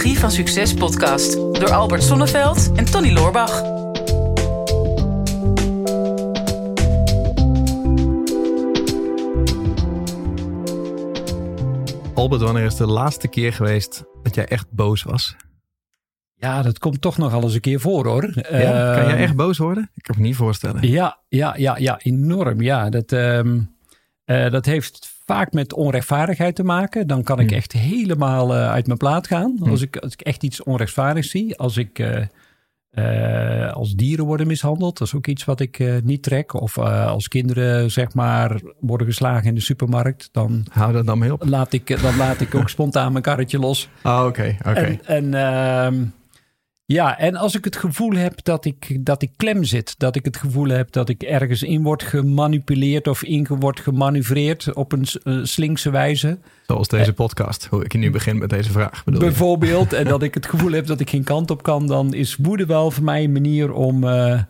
Psychologie van Succes podcast door Albert Sonneveld en Tony Loorbach. Albert, wanneer is de laatste keer geweest dat jij echt boos was? Ja, dat komt toch nog al eens een keer voor hoor. Ja, kan jij Ehm, echt boos worden? Ik kan me niet voorstellen. Ja, ja, ja, ja, enorm. Ja, dat, ehm, eh, dat heeft vaak met onrechtvaardigheid te maken. Dan kan ik Hmm. echt helemaal eh, uit mijn plaat gaan. Als, ik, als ik echt iets onrechtvaardigs zie. Als ik eh, eh, als dieren worden mishandeld. Dat is ook iets wat ik niet trek. Of als kinderen zeg maar worden geslagen in de supermarkt. Dan Hou dat dan mee op. laat ik, dan laat ik ook spontaan mijn karretje los. Oh, oké, oké. En, en ehm, ja, en als ik het gevoel heb dat ik, dat ik klem zit, dat ik het gevoel heb dat ik ergens in word gemanipuleerd of in word gemanoeuvreerd op een eh, slinkse wijze, Zoals deze podcast, hoe ik nu begin met deze vraag. Je? bijvoorbeeld, en dat ik het gevoel heb dat ik geen kant op kan, dan is woede wel voor mij een manier om, eh,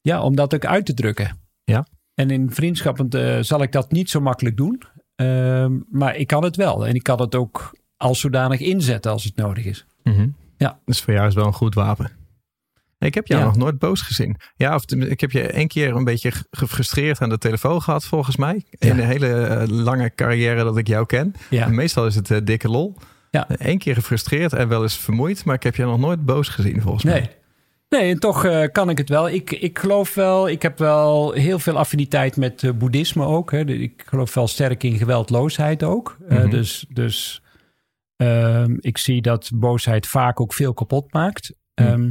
ja, om dat ook uit te drukken. Ja. En in vriendschappen eh, zal ik dat niet zo makkelijk doen, Ehm, maar ik kan het wel. En ik kan het ook als zodanig inzetten als het nodig is. Mhm. Ja. Dus voor jou is wel een goed wapen. Ik heb jou Ja. nog nooit boos gezien. Ja, of ik heb je één keer een beetje ge- gefrustreerd aan de telefoon gehad, volgens mij. In de hele eh, lange carrière dat ik jou ken. Ja. En meestal is het eh, dikke lol. Ja. Eén keer gefrustreerd en wel eens vermoeid, maar ik heb je nog nooit boos gezien, volgens Nee. mij. Nee, en toch eh, kan ik het wel. Ik, ik geloof wel, ik heb wel heel veel affiniteit met boeddhisme ook. Hè. Ik geloof wel sterk in geweldloosheid ook. Mhm. dus dus ehm, ik zie dat boosheid vaak ook veel kapot maakt. Mhm. Ehm,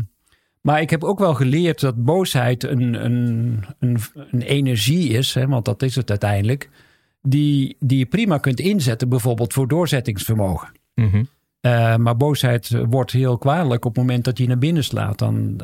maar ik heb ook wel geleerd dat boosheid een, een, een, een energie is, hè, want dat is het uiteindelijk, die, die je prima kunt inzetten, bijvoorbeeld voor doorzettingsvermogen. Mhm. Uh, maar boosheid wordt heel kwalijk op het moment dat je naar binnen slaat. Dan,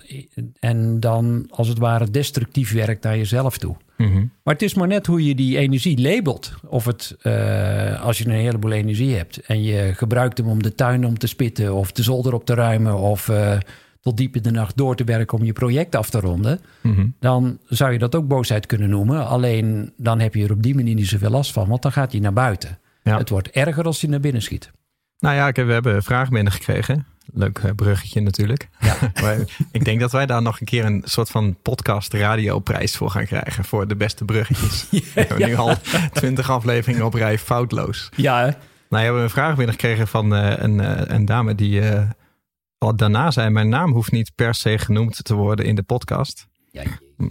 en dan als het ware destructief werkt naar jezelf toe. Mhm. Maar het is maar net hoe je die energie labelt. Of het, uh, als je een heleboel energie hebt en je gebruikt hem om de tuin om te spitten of de zolder op te ruimen of uh, tot diep in de nacht door te werken om je project af te ronden, Mhm. dan zou je dat ook boosheid kunnen noemen. Alleen dan heb je er op die manier niet zoveel last van, want dan gaat hij naar buiten. Ja. Het wordt erger als hij naar binnen schiet. Nou ja, we hebben een vraag binnengekregen. Leuk eh, bruggetje natuurlijk. Ja. Ik denk dat wij daar nog een keer een soort van podcast radioprijs voor gaan krijgen. Voor de beste bruggetjes. we hebben nu al twintig afleveringen op rij foutloos. Ja, hè? Nou, we hebben een vraag binnengekregen van eh, een, eh, een dame die al daarna zei... mijn naam hoeft niet per se genoemd te worden in de podcast. ja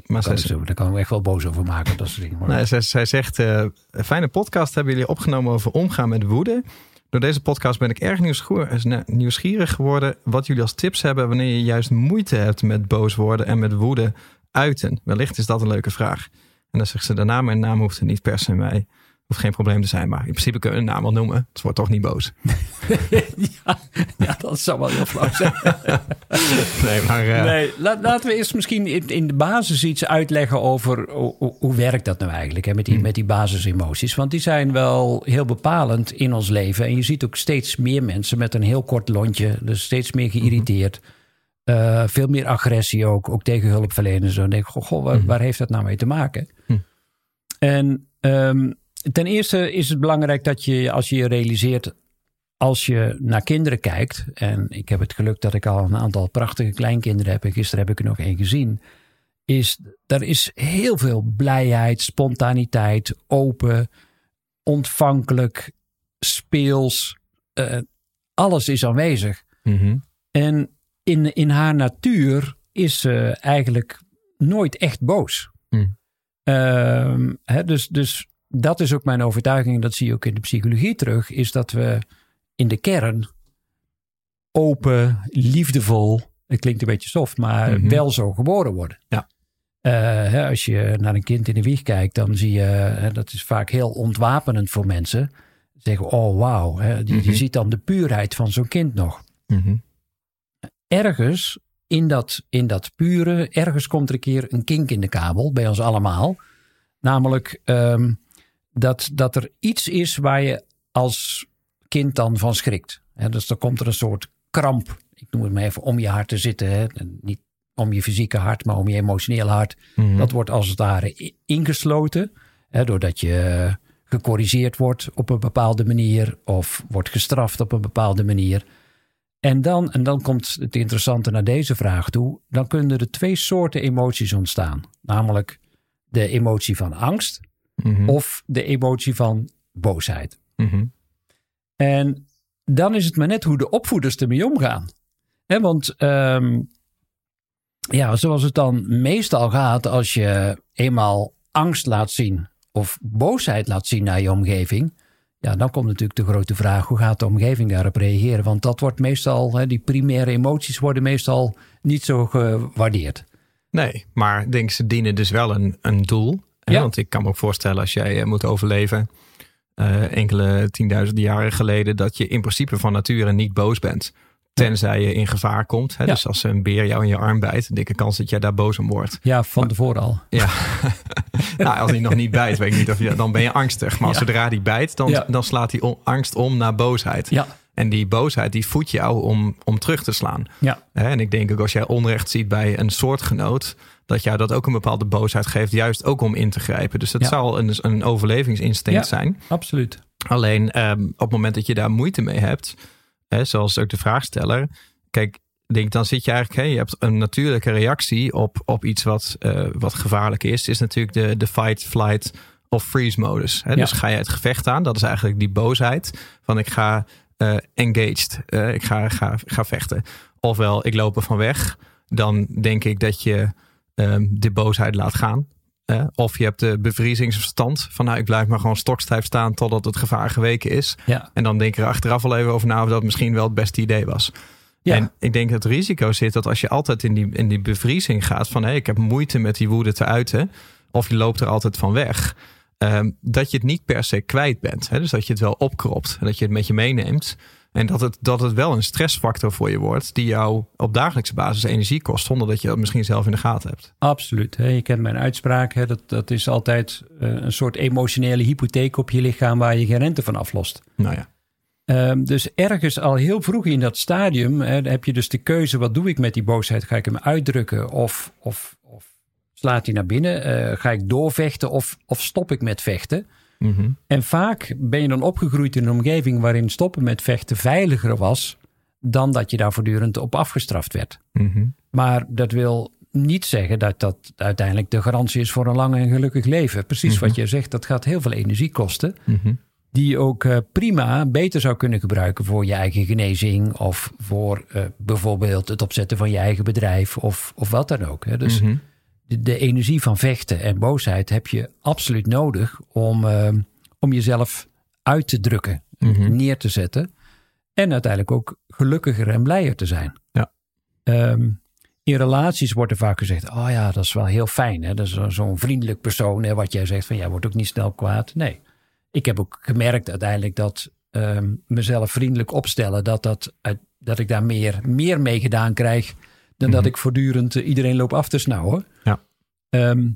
Maar zij, zo, daar kan ik echt wel boos over maken. Dat soort dingen. Maar- zij, zij zegt, een fijne podcast hebben jullie opgenomen over omgaan met woede. Door deze podcast ben ik erg nieuwsgierig, nieuwsgierig geworden wat jullie als tips hebben wanneer je juist moeite hebt met boos worden en met woede uiten. Wellicht is dat een leuke vraag. En dan zegt ze daarna, mijn naam hoeft er niet per se mij. Hoeft geen probleem te zijn, maar in principe kun je een naam wel noemen. Het wordt toch niet boos. ja, ja, dat zou wel heel flauw zijn. Nee, maar eh, Nee, la- laten we eerst misschien in, in de basis iets uitleggen over hoe, hoe- werkt dat nou eigenlijk hè, met, die, met die basisemoties. Want die zijn wel heel bepalend in ons leven. En je ziet ook steeds meer mensen met een heel kort lontje. Dus steeds meer geïrriteerd. Eh, veel meer agressie ook, ook tegen hulpverleners. Dan denk ik, goh, goh, waar, waar heeft dat nou mee te maken? Hm. En ehm, ten eerste is het belangrijk dat je, als je je realiseert, als je naar kinderen kijkt, en ik heb het geluk dat ik al een aantal prachtige kleinkinderen heb, en gisteren heb ik er nog één gezien, is er is heel veel blijheid, spontaniteit, open, ontvankelijk, speels. eh, alles is aanwezig. mhm. En in, in haar natuur is ze eigenlijk nooit echt boos. Hm. Ehm, hè, dus, dus dat is ook mijn overtuiging, en dat zie je ook in de psychologie terug, is dat we in de kern open, liefdevol, het klinkt een beetje soft, maar Mhm. wel zo geboren worden. Ja. Eh, hè, als je naar een kind in de wieg kijkt, dan zie je, hè, dat is vaak heel ontwapenend voor mensen. Zeggen, oh wauw, je Mhm. ziet dan de puurheid van zo'n kind nog Mhm. ergens in dat, in dat pure, ergens komt er een keer een kink in de kabel bij ons allemaal. Namelijk ehm, dat, dat er iets is waar je als kind dan van schrikt. Dus dan komt er een soort kramp, ik noem het maar even, om je hart te zitten. Niet om je fysieke hart, maar om je emotionele hart. Mhm. Dat wordt als het ware ingesloten. Doordat je gecorrigeerd wordt op een bepaalde manier. Of wordt gestraft op een bepaalde manier. En dan, en dan komt het interessante naar deze vraag toe. Dan kunnen er twee soorten emoties ontstaan. Namelijk de emotie van angst Mhm. of de emotie van boosheid. Mhm. En dan is het maar net hoe de opvoeders ermee omgaan. Want ehm, ja, zoals het dan meestal gaat als je eenmaal angst laat zien of boosheid laat zien naar je omgeving. Ja, dan komt natuurlijk de grote vraag: hoe gaat de omgeving daarop reageren? Want dat wordt meestal, die primaire emoties worden meestal niet zo gewaardeerd. Nee, maar denk ze dienen dus wel een, een doel. Hè? Ja. Want ik kan me ook voorstellen als jij eh, moet overleven eh, enkele tienduizenden jaren geleden, dat je in principe van nature niet boos bent. Tenzij je in gevaar komt. Hè? Ja. Dus als een beer jou in je arm bijt, dikke kans dat jij daar boos om wordt. Ja, van tevoren al. Ja, nou, als hij nog niet bijt, weet ik niet of je, dan ben je angstig. Maar Ja. zodra die bijt, dan, Ja. dan slaat die angst om naar boosheid. Ja, En die boosheid, die voedt jou om, om terug te slaan. ja, En ik denk ook als jij onrecht ziet bij een soortgenoot, dat jou dat ook een bepaalde boosheid geeft, juist ook om in te grijpen. Dus dat Ja. zou een, een overlevingsinstinct Ja. zijn. absoluut. Alleen ehm, op het moment dat je daar moeite mee hebt, hè, zoals ook de vraagsteller, kijk, denk dan zit je eigenlijk, hè, je hebt een natuurlijke reactie op, op iets wat, eh, wat gevaarlijk is, is natuurlijk de, de fight, flight of freeze modus. Hè? Ja. Dus ga je het gevecht aan, dat is eigenlijk die boosheid van ik ga eh, engaged, eh, ik ga, ga, ga vechten. Ofwel, ik loop er van weg, dan denk ik dat je ehm, de boosheid laat gaan. Eh, of je hebt de bevriezingsverstand van nou, ik blijf maar gewoon stokstijf staan totdat het gevaar geweken is. Ja, En dan denk er achteraf al even over na of dat misschien wel het beste idee was. ja. En ik denk dat het risico zit dat als je altijd in die, in die bevriezing gaat van hé, ik heb moeite met die woede te uiten. Of je loopt er altijd van weg. ehm, dat je het niet per se kwijt bent. Hè? Dus dat je het wel opkropt. En dat je het met je meeneemt. En dat het, dat het wel een stressfactor voor je wordt. Die jou op dagelijkse basis energie kost. Zonder dat je dat misschien zelf in de gaten hebt. Absoluut. hè. Je kent mijn uitspraak. Hè. Dat, dat is altijd eh, een soort emotionele hypotheek op je lichaam waar je geen rente van aflost. Nou ja. Ehm, dus ergens al heel vroeg in dat stadium hè, heb je dus de keuze: wat doe ik met die boosheid? Ga ik hem uitdrukken of, of, of slaat hij naar binnen? Eh, ga ik doorvechten of, of stop ik met vechten? Mhm. En vaak ben je dan opgegroeid in een omgeving waarin stoppen met vechten veiliger was dan dat je daar voortdurend op afgestraft werd. Mhm. Maar dat wil niet zeggen dat dat uiteindelijk de garantie is voor een lang en gelukkig leven. Precies Mhm. wat je zegt, dat gaat heel veel energie kosten. Mhm. Die je ook eh, prima beter zou kunnen gebruiken voor je eigen genezing. Of voor eh, bijvoorbeeld het opzetten van je eigen bedrijf. Of, of wat dan ook. Hè. Dus Mhm. De, de energie van vechten en boosheid heb je absoluut nodig om, eh, om jezelf uit te drukken, Mhm. neer te zetten. En uiteindelijk ook gelukkiger en blijer te zijn. Ja. Ehm, in relaties wordt er vaak gezegd: Oh ja, dat is wel heel fijn. Hè? Dat is zo- zo'n vriendelijk persoon. Hè? Wat jij zegt van jij wordt ook niet snel kwaad. Nee. Ik heb ook gemerkt uiteindelijk dat ehm, mezelf vriendelijk opstellen, dat, dat, dat ik daar meer, meer mee gedaan krijg. Dan dat Mhm. ik voortdurend eh, iedereen loop af te snauwen. Ja. Ehm,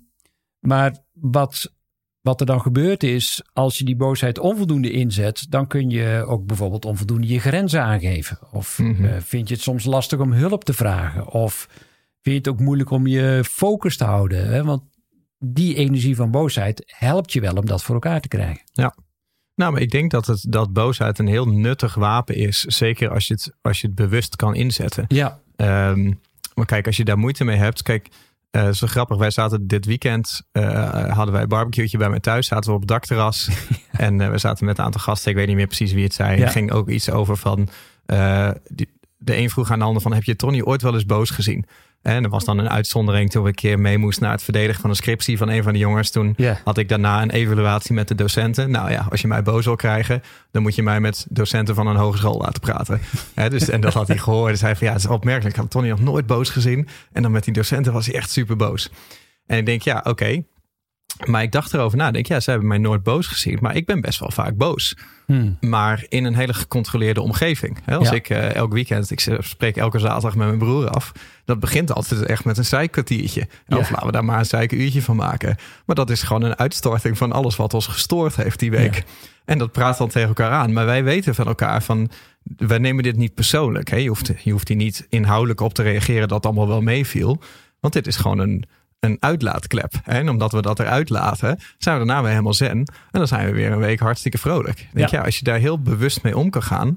maar wat, wat er dan gebeurt is, als je die boosheid onvoldoende inzet, dan kun je ook bijvoorbeeld onvoldoende je grenzen aangeven. Of Mhm. eh, vind je het soms lastig om hulp te vragen? Of vind je het ook moeilijk om je focus te houden? Hè? Want die energie van boosheid helpt je wel om dat voor elkaar te krijgen. Nou, maar ik denk dat, het, dat boosheid een heel nuttig wapen is. Zeker als je het, als je het bewust kan inzetten. Ja, Ehm, maar kijk, als je daar moeite mee hebt. Kijk, eh zo grappig. Wij zaten dit weekend. eh, hadden wij een barbecue'tje bij mij thuis. Zaten we op het dakterras. en eh, we zaten met een aantal gasten. Ik weet niet meer precies wie het zei. Ja. Er ging ook iets over van. eh, die, de een vroeg aan de ander van. Heb je Tony ooit wel eens boos gezien? En er was dan een uitzondering toen we een keer mee moesten naar het verdedigen van een scriptie van een van de jongens. Toen had ik daarna een evaluatie met de docenten. Nou ja, als je mij boos wil krijgen, dan moet je mij met docenten van een hogeschool laten praten. Hè, dus, en dat had hij gehoord. Hij zei van ja, het is opmerkelijk. Ik had Tony nog nooit boos gezien. En dan met die docenten was hij echt super boos. En ik denk, ja, oké. Maar ik dacht erover na. Ik denk, ja, ze hebben mij nooit boos gezien. Maar ik ben best wel vaak boos. Hm. Maar in een hele gecontroleerde omgeving. Als Ja. ik eh, elk weekend, ik spreek elke zaterdag met mijn broer af. Dat begint altijd echt met een zijkwartiertje. Ja. Of laten we daar maar een zijkuurtje van maken. Maar dat is gewoon een uitstorting van alles wat ons gestoord heeft die week. Ja. En dat praat dan tegen elkaar aan. Maar wij weten van elkaar van, wij nemen dit niet persoonlijk. Hè? Je, hoeft, je hoeft hier niet inhoudelijk op te reageren dat allemaal wel meeviel. Want dit is gewoon een, een uitlaatklep. En omdat we dat eruit laten, zijn we daarna weer helemaal zen. En dan zijn we weer een week hartstikke vrolijk. Ik Denk, Ja. ja. als je daar heel bewust mee om kan gaan,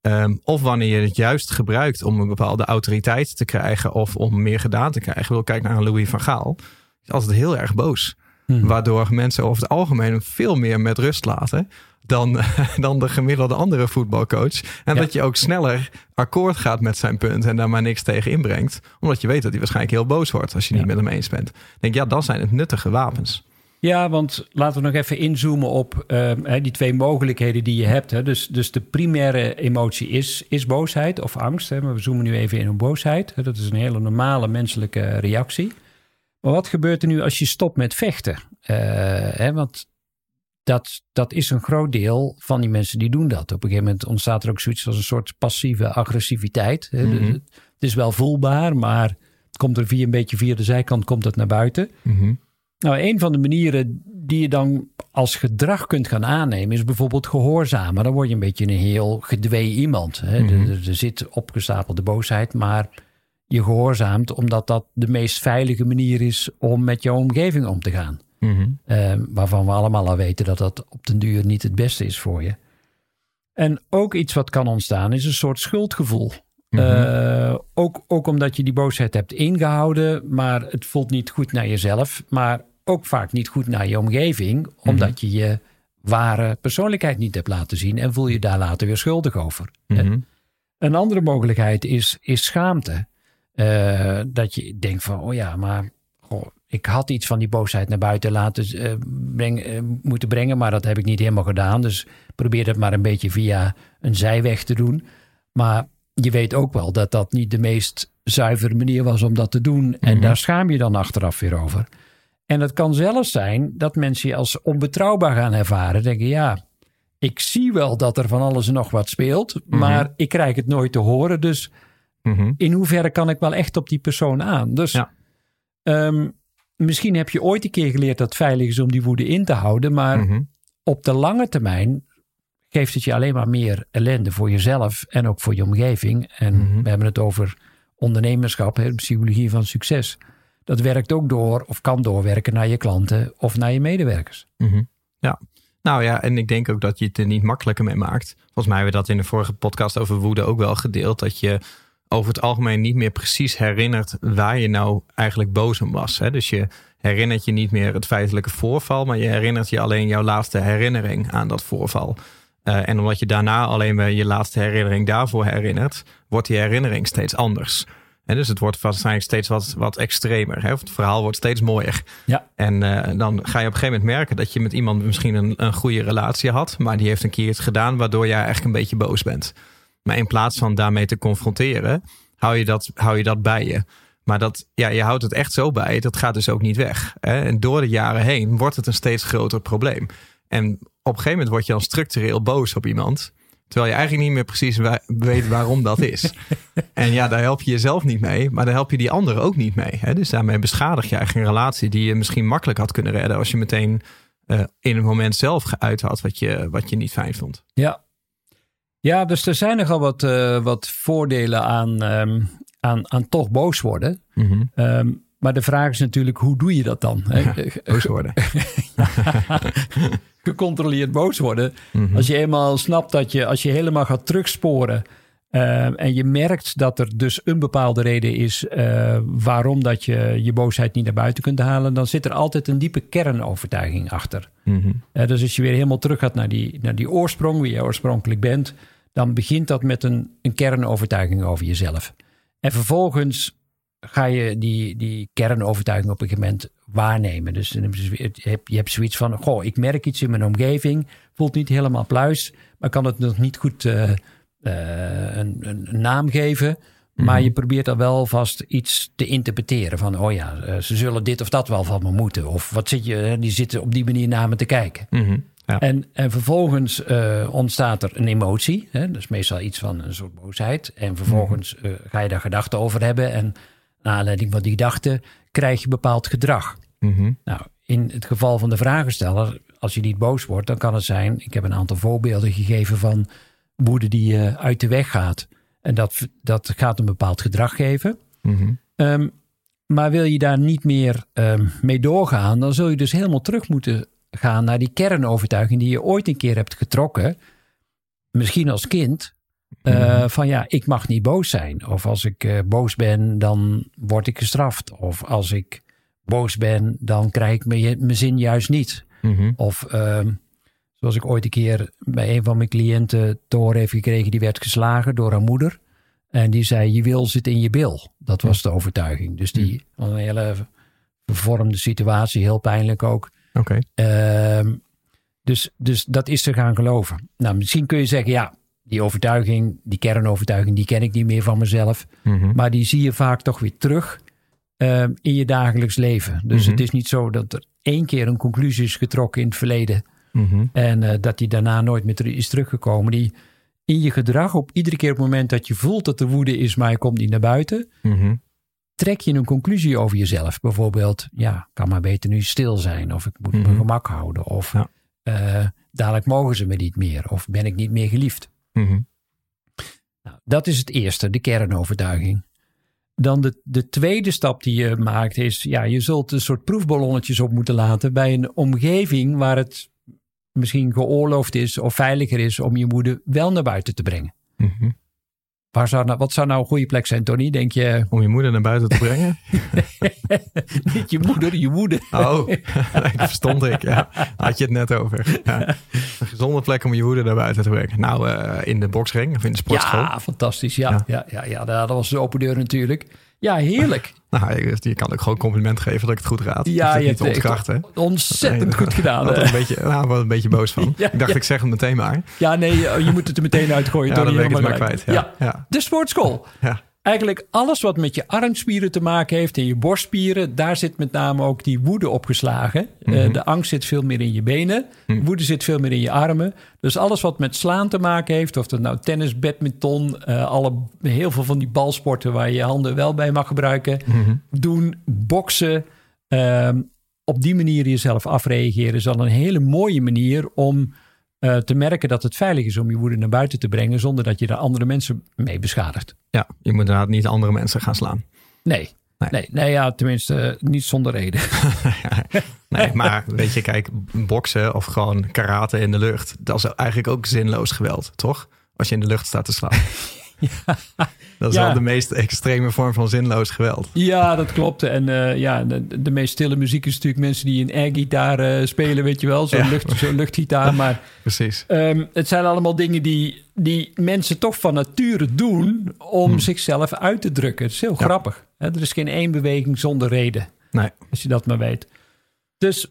Ehm, of wanneer je het juist gebruikt om een bepaalde autoriteit te krijgen of om meer gedaan te krijgen. Wil kijk naar Louis van Gaal. Is altijd heel erg boos. Hmm. Waardoor mensen over het algemeen veel meer met rust laten dan, dan de gemiddelde andere voetbalcoach. En Ja. dat je ook sneller akkoord gaat met zijn punt en daar maar niks tegen inbrengt. Omdat je weet dat hij waarschijnlijk heel boos wordt als je Ja. niet met hem eens bent. Ik denk, ja, dan zijn het nuttige wapens. Ja, want laten we nog even inzoomen op ehm, die twee mogelijkheden die je hebt. Hè. Dus, dus de primaire emotie is, is boosheid of angst. Hè. Maar we zoomen nu even in op boosheid. Dat is een hele normale menselijke reactie. Maar wat gebeurt er nu als je stopt met vechten? Eh, hè, want dat, dat is een groot deel van die mensen die doen dat. Op een gegeven moment ontstaat er ook zoiets als een soort passieve agressiviteit. Mhm. het, is wel voelbaar, maar het komt er via een beetje via de zijkant komt het naar buiten. Nou, een van de manieren die je dan als gedrag kunt gaan aannemen is bijvoorbeeld gehoorzamen. Dan word je een beetje een heel gedwee iemand. Hè? Mhm. Er- er, er zit opgestapelde boosheid, maar je gehoorzaamt omdat dat de meest veilige manier is om met jouw omgeving om te gaan. Mhm. Eh, waarvan we allemaal al weten dat dat op den duur niet het beste is voor je. En ook iets wat kan ontstaan is een soort schuldgevoel. Mhm. Eh, ook, ook omdat je die boosheid hebt ingehouden, maar het voelt niet goed naar jezelf, maar ook vaak niet goed naar je omgeving, omdat je je ware persoonlijkheid niet hebt laten zien en voel je daar later weer schuldig over. Mhm. Een andere mogelijkheid is, is schaamte. Eh, dat je denkt van, oh ja, maar ik had iets van die boosheid naar buiten laten breng- eh, moeten brengen, maar dat heb ik niet helemaal gedaan. Dus probeer het maar een beetje via een zijweg te doen. Maar je weet ook wel dat dat niet de meest zuivere manier was om dat te doen. En Mhm. daar schaam je dan achteraf weer over. En het kan zelfs zijn dat mensen je als onbetrouwbaar gaan ervaren. Denken, ja, ik zie wel dat er van alles en nog wat speelt, maar ik krijg het nooit te horen. Dus Mhm. in hoeverre kan ik wel echt op die persoon aan? Dus Ja. ehm, misschien heb je ooit een keer geleerd dat het veilig is om die woede in te houden, maar Mhm. op de lange termijn geeft het je alleen maar meer ellende voor jezelf en ook voor je omgeving. En Mhm. we hebben het over ondernemerschap, hè, de psychologie van succes. Dat werkt ook door of kan doorwerken naar je klanten of naar je medewerkers. Mhm. Ja. Nou ja, en ik denk ook dat je het er niet makkelijker mee maakt. Volgens mij hebben we dat in de vorige podcast over woede ook wel gedeeld. Dat je over het algemeen niet meer precies herinnert waar je nou eigenlijk boos om was. Hè? Dus je herinnert je niet meer het feitelijke voorval, maar je herinnert je alleen jouw laatste herinnering aan dat voorval. Eh, en omdat je daarna alleen maar je laatste herinnering daarvoor herinnert, wordt die herinnering steeds anders. En dus het wordt waarschijnlijk steeds wat, wat extremer. Hè? Of het verhaal wordt steeds mooier. Ja. En eh, dan ga je op een gegeven moment merken dat je met iemand misschien een, een goede relatie had, maar die heeft een keer iets gedaan waardoor jij eigenlijk een beetje boos bent. Maar in plaats van daarmee te confronteren, hou je dat, hou je dat bij je. Maar dat, ja, je houdt het echt zo bij, dat gaat dus ook niet weg. Hè? En door de jaren heen wordt het een steeds groter probleem. En op een gegeven moment word je dan structureel boos op iemand. Terwijl je eigenlijk niet meer precies weet waarom dat is. en ja, daar help je jezelf niet mee, maar daar help je die anderen ook niet mee. Hè? Dus daarmee beschadig je eigenlijk een relatie die je misschien makkelijk had kunnen redden als je meteen eh, in het moment zelf geuit had wat je, wat je niet fijn vond. Ja. Ja, dus er zijn nogal wat, eh, wat voordelen aan, ehm, aan, aan toch boos worden. Ehm, maar de vraag is natuurlijk, hoe doe je dat dan? Ja, boos worden. Gecontroleerd boos worden. Mhm. Als je eenmaal snapt dat je, als je helemaal gaat terugsporen. Ehm, en je merkt dat er dus een bepaalde reden is eh, waarom dat je je boosheid niet naar buiten kunt halen, dan zit er altijd een diepe kernovertuiging achter. Mhm. Eh, dus als je weer helemaal terug gaat naar die, naar die oorsprong, wie je oorspronkelijk bent, dan begint dat met een, een kernovertuiging over jezelf. En vervolgens ga je die, die kernovertuiging op een gegeven moment waarnemen. Dus je je hebt- je hebt zoiets van, goh, ik merk iets in mijn omgeving, voelt niet helemaal pluis, maar kan het nog niet goed eh, een, naam geven. Maar je probeert dan wel vast iets te interpreteren. Van, oh ja, eh, ze zullen dit of dat wel van me moeten. Of wat zit je, die zitten op die manier naar me te kijken. Mhm. Ja. En, en vervolgens eh, ontstaat er een emotie. Hè? Dat is meestal iets van een soort boosheid. En vervolgens Mhm. ga je daar gedachten over hebben. En naar aanleiding van die gedachten krijg je bepaald gedrag. Mhm. Nou, in het geval van de vragensteller, als je niet boos wordt, dan kan het zijn. Ik heb een aantal voorbeelden gegeven van woede die eh, uit de weg gaat. En dat, dat gaat een bepaald gedrag geven. Mhm. Ehm, maar wil je daar niet meer ehm, mee doorgaan, dan zul je dus helemaal terug moeten gaan naar die kernovertuiging die je ooit een keer hebt getrokken. Misschien als kind, Uh, Mhm. Van ja, ik mag niet boos zijn. Of als ik eh, boos ben, dan word ik gestraft. Of als ik boos ben, dan krijg ik mijn mijn zin juist niet. Mhm. Of ehm, zoals ik ooit een keer bij een van mijn cliënten te horen heeft gekregen, die werd geslagen door haar moeder. En die zei, je wil zit in je bil. Dat was de overtuiging. Dus die was een hele vervormde situatie, heel pijnlijk ook. Oké. Ehm, dus, dus dat is ze gaan geloven. Nou, misschien kun je zeggen, ja, die overtuiging, die kernovertuiging, die ken ik niet meer van mezelf. Mhm. Maar die zie je vaak toch weer terug ehm, in je dagelijks leven. Dus Mhm. het is niet zo dat er één keer een conclusie is getrokken in het verleden. Mhm. En eh, dat die daarna nooit meer ter- is teruggekomen. Die in je gedrag, op iedere keer op het moment dat je voelt dat er woede is, maar je komt niet naar buiten, Mhm. trek je een conclusie over jezelf. Bijvoorbeeld, ja, ik kan maar beter nu stil zijn. Of ik moet Mhm. mijn gemak houden. Of Ja. eh, dadelijk mogen ze me niet meer. Of ben ik niet meer geliefd. Mhm. Nou, dat is het eerste, de kernovertuiging. Dan de, de tweede stap die je maakt is, ja, je zult een soort proefballonnetjes op moeten laten bij een omgeving waar het misschien geoorloofd is of veiliger is om je moeder wel naar buiten te brengen. Mhm. Waar zou nou, wat zou nou een goede plek zijn, Tony? Denk je, Om je moeder naar buiten te brengen? niet je moeder, je moeder. Oh, dat verstond ik. Ja. Had je het net over. Ja. Een gezonde plek om je moeder naar buiten te brengen. Nou, eh, in de boksring of in de sportschool. Ja, fantastisch. Ja, Ja. ja. Ja, ja, dat was de open deur natuurlijk. Ja, heerlijk. Nou, je, kan ook gewoon compliment geven dat ik het goed raad. Ja, je hebt ontkrachten. Ontzettend goed gedaan. Ik was een beetje, nou, was een beetje boos van. Ja, ik dacht, ja. ik zeg het meteen maar. Ja, nee, je moet het er meteen uitgooien. Ja, dan ben ik het maar kwijt. Ja. De sportschool. Ja. Eigenlijk alles wat met je armspieren te maken heeft en je borstspieren, daar zit met name ook die woede opgeslagen. Mhm. de angst zit veel meer in je benen, Mhm. woede zit veel meer in je armen. Dus alles wat met slaan te maken heeft, of dat nou tennis, badminton, eh, alle, heel veel van die balsporten waar je je handen wel bij mag gebruiken, Mhm. doen, boksen. ehm, op die manier jezelf afreageren is al een hele mooie manier om eh, te merken dat het veilig is om je woede naar buiten te brengen zonder dat je daar andere mensen mee beschadigt. ja, je moet inderdaad niet andere mensen gaan slaan. Nee. Nee. Nee, nee, ja, tenminste eh, niet zonder reden. Nee, maar weet je, kijk, boksen of gewoon karate in de lucht, dat is eigenlijk ook zinloos geweld, toch? Als je in de lucht staat te slaan. Dat is Ja. wel de meest extreme vorm van zinloos geweld. Ja, dat klopt. En eh, ja, de, de meest stille muziek is natuurlijk mensen die een airgitaar eh spelen, weet je wel. Zo'n Ja. lucht, zo'n luchtgitaar. Maar Precies. ehm, het zijn allemaal dingen die, die mensen toch van nature doen om Hmm. zichzelf uit te drukken. Het is heel Ja. grappig. Hè? Er is geen één beweging zonder reden. Nee. Als je dat maar weet. Dus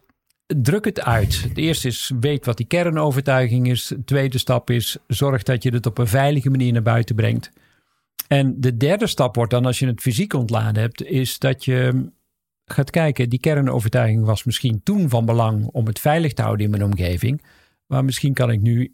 druk het uit. Het eerste is weet wat die kernovertuiging is. De tweede stap is zorg dat je het op een veilige manier naar buiten brengt. En de derde stap wordt dan als je het fysiek ontladen hebt, is dat je gaat kijken. Die kernovertuiging was misschien toen van belang om het veilig te houden in mijn omgeving. Maar misschien kan ik nu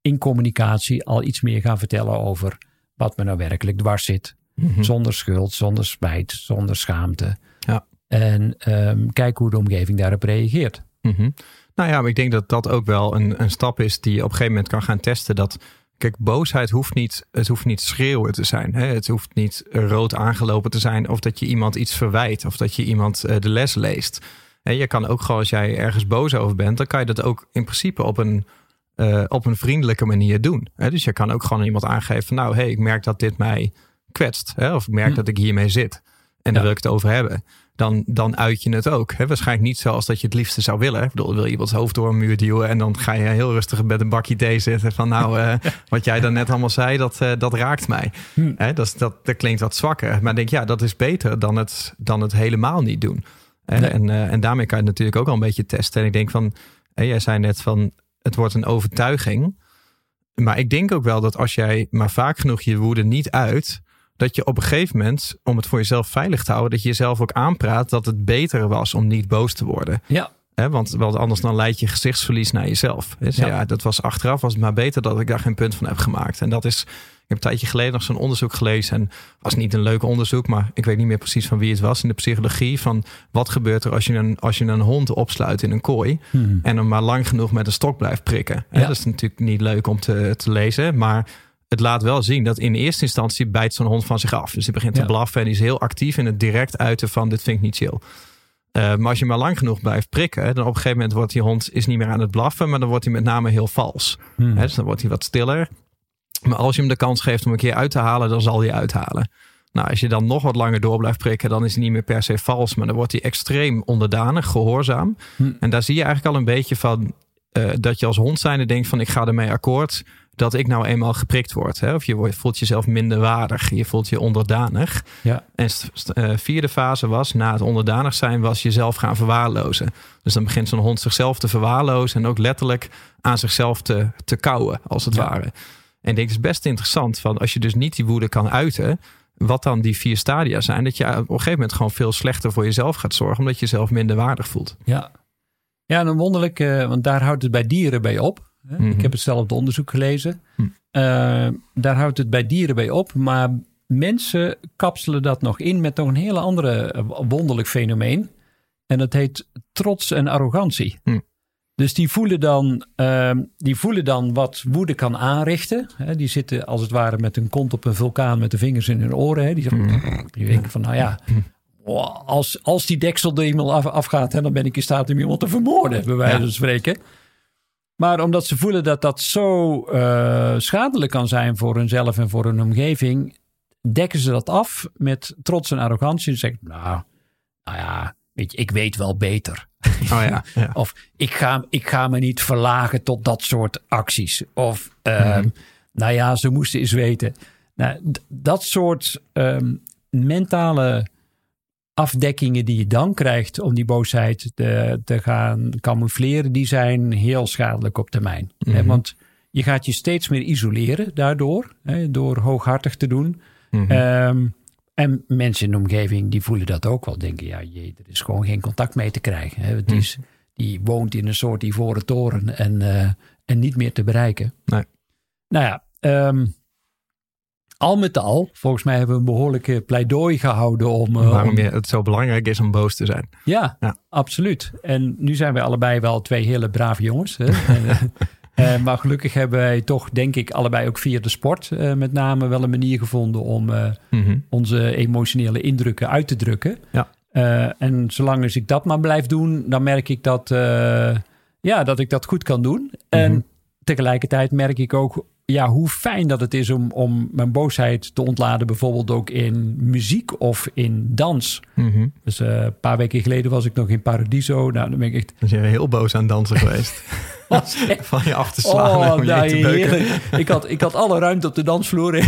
in communicatie al iets meer gaan vertellen over wat me nou werkelijk dwars zit. Mhm. Zonder schuld, zonder spijt, zonder schaamte. Ja. En ehm, kijk hoe de omgeving daarop reageert. Mhm. Nou ja, maar ik denk dat dat ook wel een, een stap is die je op een gegeven moment kan gaan testen. Dat, kijk, boosheid hoeft niet, het hoeft niet schreeuwen te zijn. Hè? Het hoeft niet rood aangelopen te zijn. Of dat je iemand iets verwijt. Of dat je iemand eh, de les leest. Hè, je kan ook gewoon, als jij ergens boos over bent, dan kan je dat ook in principe op een, eh, op een vriendelijke manier doen. Hè? Dus je kan ook gewoon iemand aangeven van, nou, hey, ik merk dat dit mij kwetst. Hè? Of ik merk Hm. dat ik hiermee zit. En daar wil ik het over hebben dan, dan uit je het ook. Hè? Waarschijnlijk niet zoals dat je het liefste zou willen. Ik bedoel, wil je iemands hoofd door een muur duwen... en dan ga je heel rustig met een bakje thee zitten... van nou, eh, wat jij dan net allemaal zei, dat, eh, dat raakt mij. Hm. Hè? Dat, dat, dat klinkt wat zwakker. Maar ik denk, ja, dat is beter dan het, dan het helemaal niet doen. Nee. En, eh, en daarmee kan je het natuurlijk ook al een beetje testen. En ik denk van, jij zei net van... het wordt een overtuiging. Maar ik denk ook wel dat als jij maar vaak genoeg je woede niet uit dat je op een gegeven moment, om het voor jezelf veilig te houden, dat je jezelf ook aanpraat dat het beter was om niet boos te worden. Ja, Hè, want, want anders dan leid je gezichtsverlies naar jezelf. Dus ja. Ja. dat was achteraf was het maar beter dat ik daar geen punt van heb gemaakt. En dat is, ik heb een tijdje geleden nog zo'n onderzoek gelezen. En was niet een leuk onderzoek, maar ik weet niet meer precies van wie het was in de psychologie. Van wat gebeurt er als je een, als je een hond opsluit in een kooi Hmm. en hem maar lang genoeg met een stok blijft prikken. Hè, Ja. Dat is natuurlijk niet leuk om te, te lezen, maar het laat wel zien dat in eerste instantie bijt zo'n hond van zich af. Dus die begint te Ja. blaffen en die is heel actief in het direct uiten van dit vind ik niet chill. Uh, maar als je maar lang genoeg blijft prikken, dan op een gegeven moment wordt die hond is niet meer aan het blaffen, maar dan wordt hij met name heel vals. Hmm. Hè, dus dan wordt hij wat stiller. Maar als je hem de kans geeft om een keer uit te halen, dan zal hij uithalen. Nou, als je dan nog wat langer door blijft prikken, dan is hij niet meer per se vals, maar dan wordt hij extreem onderdanig, gehoorzaam. Hm. En daar zie je eigenlijk al een beetje van eh, dat je als hond zijnde denkt van ik ga ermee akkoord dat ik nou eenmaal geprikt word. Hè? Of je voelt jezelf minder waardig, je voelt je onderdanig. Ja. En st- eh, vierde fase was, na het onderdanig zijn, was jezelf gaan verwaarlozen. Dus dan begint zo'n hond zichzelf te verwaarlozen en ook letterlijk aan zichzelf te, te kauwen, als het Ja. ware. En ik denk, het is best interessant, van als je dus niet die woede kan uiten, wat dan die vier stadia zijn, dat je op een gegeven moment gewoon veel slechter voor jezelf gaat zorgen, omdat je jezelf minder waardig voelt. Ja, ja en een wonderlijk, eh, want daar houdt het bij dieren bij op. hè. Mhm. Ik heb hetzelfde onderzoek gelezen. Hm. Eh, daar houdt het bij dieren bij op, maar mensen kapselen dat nog in met nog een hele andere eh, wonderlijk fenomeen. En dat heet trots en arrogantie. Hm. Dus die voelen, dan, ehm, die voelen dan wat woede kan aanrichten. Hè, die zitten als het ware met hun kont op een vulkaan met de vingers in hun oren. Hè. Die, zeggen, die denken van, nou ja, als, als die deksel er af, afgaat, hè, dan ben ik in staat om iemand te vermoorden, bij wijze van spreken. Maar omdat ze voelen dat dat zo eh, schadelijk kan zijn voor hunzelf en voor hun omgeving, dekken ze dat af met trots en arrogantie. En zeggen, nou, nou ja, weet je, ik weet wel beter. Oh ja, ja. Of ik ga, ik ga me niet verlagen tot dat soort acties. Of ehm, Mhm. nou ja, ze moesten eens weten. Nou, dat soort ehm, mentale afdekkingen die je dan krijgt om die boosheid te, te gaan camoufleren, die zijn heel schadelijk op termijn. Hè, Mhm. want je gaat je steeds meer isoleren daardoor, hè, door hooghartig te doen. Mhm. Ehm, en mensen in de omgeving die voelen dat ook wel. Denken, ja, jee, er is gewoon geen contact mee te krijgen. Hè. Het Hm. is, die woont in een soort ivoren toren en, eh, en niet meer te bereiken. Nee. Nou ja, ehm, al met al, volgens mij hebben we een behoorlijke pleidooi gehouden om... eh, Waarom om- je- het zo belangrijk is om boos te zijn. ja, Ja. absoluut. En nu zijn wij allebei wel twee hele brave jongens. Hè? Eh, eh, maar gelukkig hebben wij toch, denk ik, allebei ook via de sport met name wel een manier gevonden om Mhm. onze emotionele indrukken uit te drukken. Ja. En zolang als ik dat maar blijf doen, dan merk ik dat, ja, dat ik dat goed kan doen. En Mhm. tegelijkertijd merk ik ook ja, hoe fijn dat het is om, om mijn boosheid te ontladen, bijvoorbeeld ook in muziek of in dans. Mhm. Dus eh, een paar weken geleden was ik nog in Paradiso. Nou, dan ben ik echt... Dus je bent heel boos aan dansen geweest. was echt Van je af te slaan en Oh, om je te beuken. Ik had, ik had alle ruimte op de dansvloer.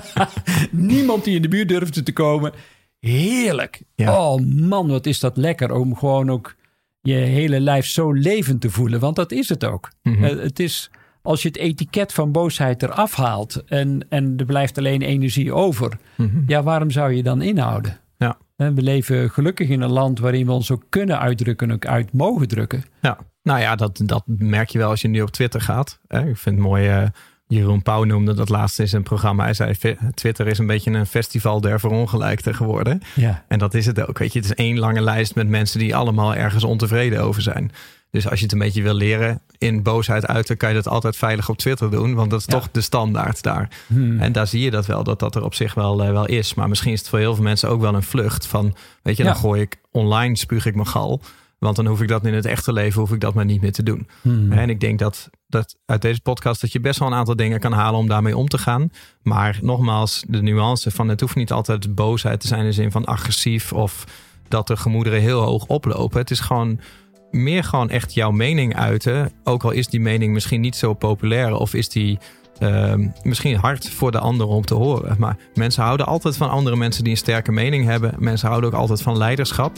Niemand die in de buurt durfde te komen. Heerlijk. Ja. Oh man, wat is dat lekker om gewoon ook je hele lijf zo levend te voelen. Want dat is het ook. Mhm. Eh, het is als je het etiket van boosheid eraf haalt en, en er blijft alleen energie over. Mhm. Ja, waarom zou je dan inhouden? Ja. We leven gelukkig in een land waarin we ons ook kunnen uitdrukken en ook uit mogen drukken. Ja, nou ja, dat, dat merk je wel als je nu op Twitter gaat. Ik vind het mooi, eh, Jeroen Pauw noemde dat laatst in zijn programma. Hij zei, "Fe- Twitter is een beetje een festival der verongelijkten geworden. Ja. En dat is het ook. Weet je, het is één lange lijst met mensen die allemaal ergens ontevreden over zijn. Dus als je het een beetje wil leren in boosheid uiten, kan je dat altijd veilig op Twitter doen. Want dat is Ja. toch de standaard daar. Hmm. En daar zie je dat wel, dat dat er op zich wel, eh, wel is. Maar misschien is het voor heel veel mensen ook wel een vlucht van, weet je, dan gooi ik online, spuug ik mijn gal. Want dan hoef ik dat in het echte leven, hoef ik dat maar niet meer te doen. Hmm. En ik denk dat, dat uit deze podcast dat je best wel een aantal dingen kan halen om daarmee om te gaan. Maar nogmaals, de nuance van het hoeft niet altijd boosheid te zijn in de zin van agressief of dat de gemoederen heel hoog oplopen. Het is gewoon meer gewoon echt jouw mening uiten. Ook al is die mening misschien niet zo populair of is die ehm, misschien hard voor de ander om te horen. Maar mensen houden altijd van andere mensen die een sterke mening hebben. Mensen houden ook altijd van leiderschap.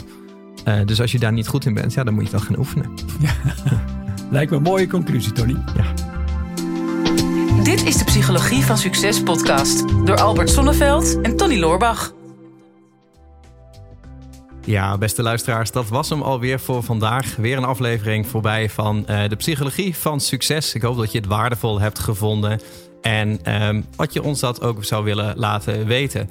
Eh, dus als je daar niet goed in bent, ja, dan moet je dat gaan oefenen. Lijkt me een mooie conclusie, Tony. Dit is de Psychologie van Succes podcast door Albert Sonneveld en Tony Loorbach. Ja, beste luisteraars, dat was hem alweer voor vandaag. Weer een aflevering voorbij van eh, de psychologie van succes. Ik hoop dat je het waardevol hebt gevonden en ehm, wat je ons dat ook zou willen laten weten.